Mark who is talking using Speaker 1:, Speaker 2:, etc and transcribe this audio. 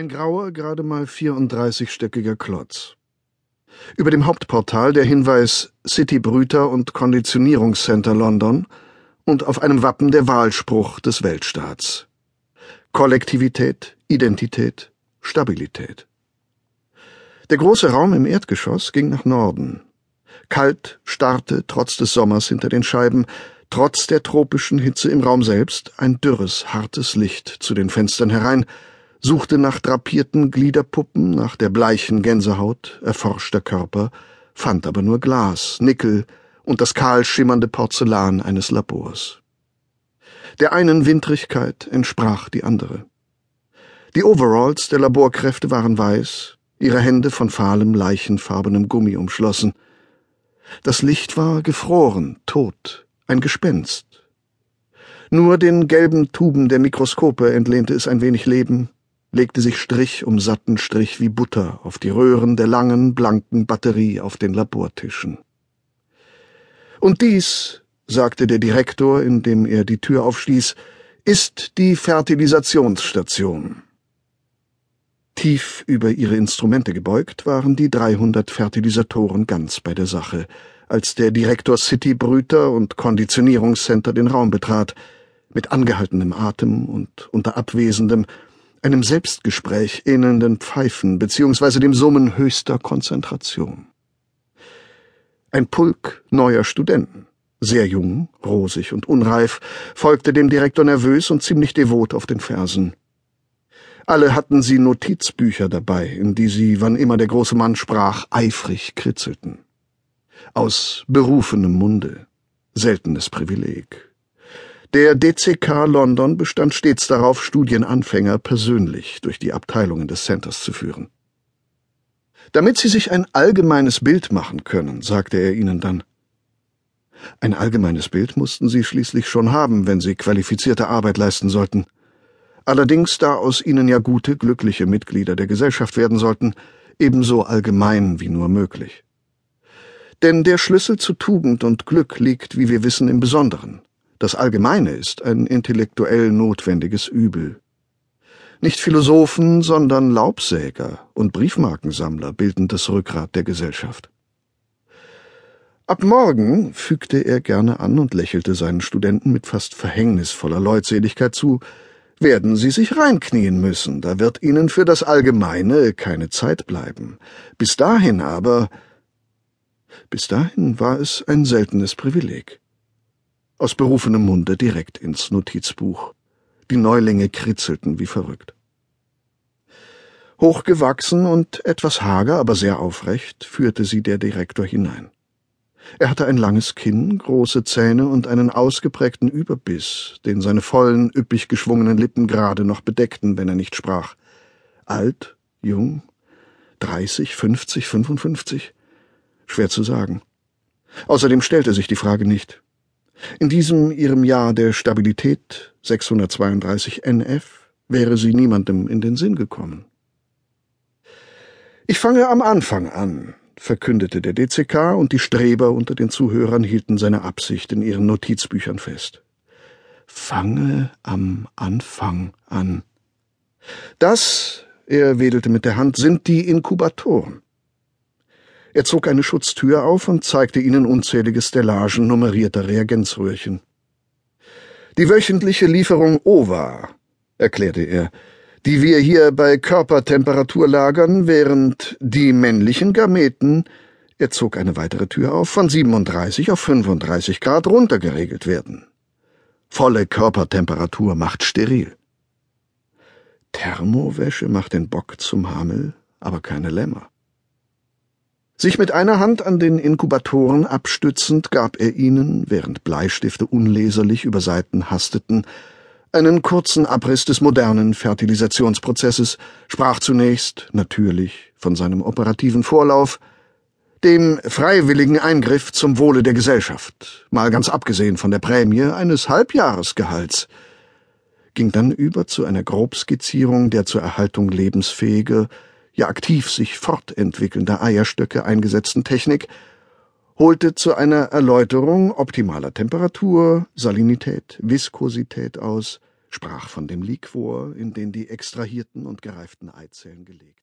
Speaker 1: Ein grauer, gerade mal 34-stöckiger Klotz. Über dem Hauptportal der Hinweis City Brüter und Konditionierungscenter London und auf einem Wappen der Wahlspruch des Weltstaats. Kollektivität, Identität, Stabilität. Der große Raum im Erdgeschoss ging nach Norden. Kalt starrte, trotz des Sommers hinter den Scheiben, trotz der tropischen Hitze im Raum selbst, ein dürres, hartes Licht zu den Fenstern herein, suchte nach drapierten Gliederpuppen, nach der bleichen Gänsehaut erforschter Körper, fand aber nur Glas, Nickel und das kahl schimmernde Porzellan eines Labors. Der einen Windrigkeit entsprach die andere. Die Overalls der Laborkräfte waren weiß, ihre Hände von fahlem, leichenfarbenem Gummi umschlossen. Das Licht war gefroren, tot, ein Gespenst. Nur den gelben Tuben der Mikroskope entlehnte es ein wenig Leben, legte sich Strich um satten Strich wie Butter auf die Röhren der langen, blanken Batterie auf den Labortischen. Und dies, sagte der Direktor, indem er die Tür aufstieß, ist die Fertilisationsstation. Tief über ihre Instrumente gebeugt waren die 300 Fertilisatoren ganz bei der Sache, als der Direktor City Brüter und Konditionierungscenter den Raum betrat, mit angehaltenem Atem und unter abwesendem, einem Selbstgespräch ähnelnden Pfeifen beziehungsweise dem Summen höchster Konzentration. Ein Pulk neuer Studenten, sehr jung, rosig und unreif, folgte dem Direktor nervös und ziemlich devot auf den Fersen. Alle hatten sie Notizbücher dabei, in die sie, wann immer der große Mann sprach, eifrig kritzelten. Aus berufenem Munde. Seltenes Privileg. Der DCK London bestand stets darauf, Studienanfänger persönlich durch die Abteilungen des Centers zu führen. Damit Sie sich ein allgemeines Bild machen können, sagte er ihnen dann. Ein allgemeines Bild mussten Sie schließlich schon haben, wenn Sie qualifizierte Arbeit leisten sollten. Allerdings, da aus Ihnen ja gute, glückliche Mitglieder der Gesellschaft werden sollten, ebenso allgemein wie nur möglich. Denn der Schlüssel zu Tugend und Glück liegt, wie wir wissen, im Besonderen. Das Allgemeine ist ein intellektuell notwendiges Übel. Nicht Philosophen, sondern Laubsäger und Briefmarkensammler bilden das Rückgrat der Gesellschaft. Ab morgen, fügte er gerne an und lächelte seinen Studenten mit fast verhängnisvoller Leutseligkeit zu, werden sie sich reinknien müssen, da wird ihnen für das Allgemeine keine Zeit bleiben. Bis dahin aber bis dahin war es ein seltenes Privileg aus berufenem Munde direkt ins Notizbuch. Die Neulinge kritzelten wie verrückt. Hochgewachsen und etwas hager, aber sehr aufrecht, führte sie der Direktor hinein. Er hatte ein langes Kinn, große Zähne und einen ausgeprägten Überbiss, den seine vollen, üppig geschwungenen Lippen gerade noch bedeckten, wenn er nicht sprach. Alt, jung, dreißig, fünfzig, fünfundfünfzig? Schwer zu sagen. Außerdem stellte sich die Frage nicht. In diesem ihrem Jahr der Stabilität 632 NF wäre sie niemandem in den Sinn gekommen. Ich fange am Anfang an, verkündete der DCK, und die Streber unter den Zuhörern hielten seine Absicht in ihren Notizbüchern fest. Fange am Anfang an. Das, er wedelte mit der Hand, sind die Inkubatoren. Er zog eine Schutztür auf und zeigte ihnen unzählige Stellagen nummerierter Reagenzröhrchen. Die wöchentliche Lieferung OVA, erklärte er, die wir hier bei Körpertemperatur lagern, während die männlichen Gameten, er zog eine weitere Tür auf, von 37 auf 35 Grad runtergeregelt werden. Volle Körpertemperatur macht steril. Thermowäsche macht den Bock zum Hamel, aber keine Lämmer. Sich mit einer Hand an den Inkubatoren abstützend gab er ihnen, während Bleistifte unleserlich über Seiten hasteten, einen kurzen Abriss des modernen Fertilisationsprozesses, sprach zunächst, natürlich, von seinem operativen Vorlauf, dem freiwilligen Eingriff zum Wohle der Gesellschaft, mal ganz abgesehen von der Prämie eines Halbjahresgehalts, ging dann über zu einer Grobskizzierung der zur Erhaltung lebensfähiger, ja aktiv sich fortentwickelnder Eierstöcke eingesetzten Technik, holte zu einer Erläuterung optimaler Temperatur, Salinität, Viskosität aus, sprach von dem Liquor, in den die extrahierten und gereiften Eizellen gelegt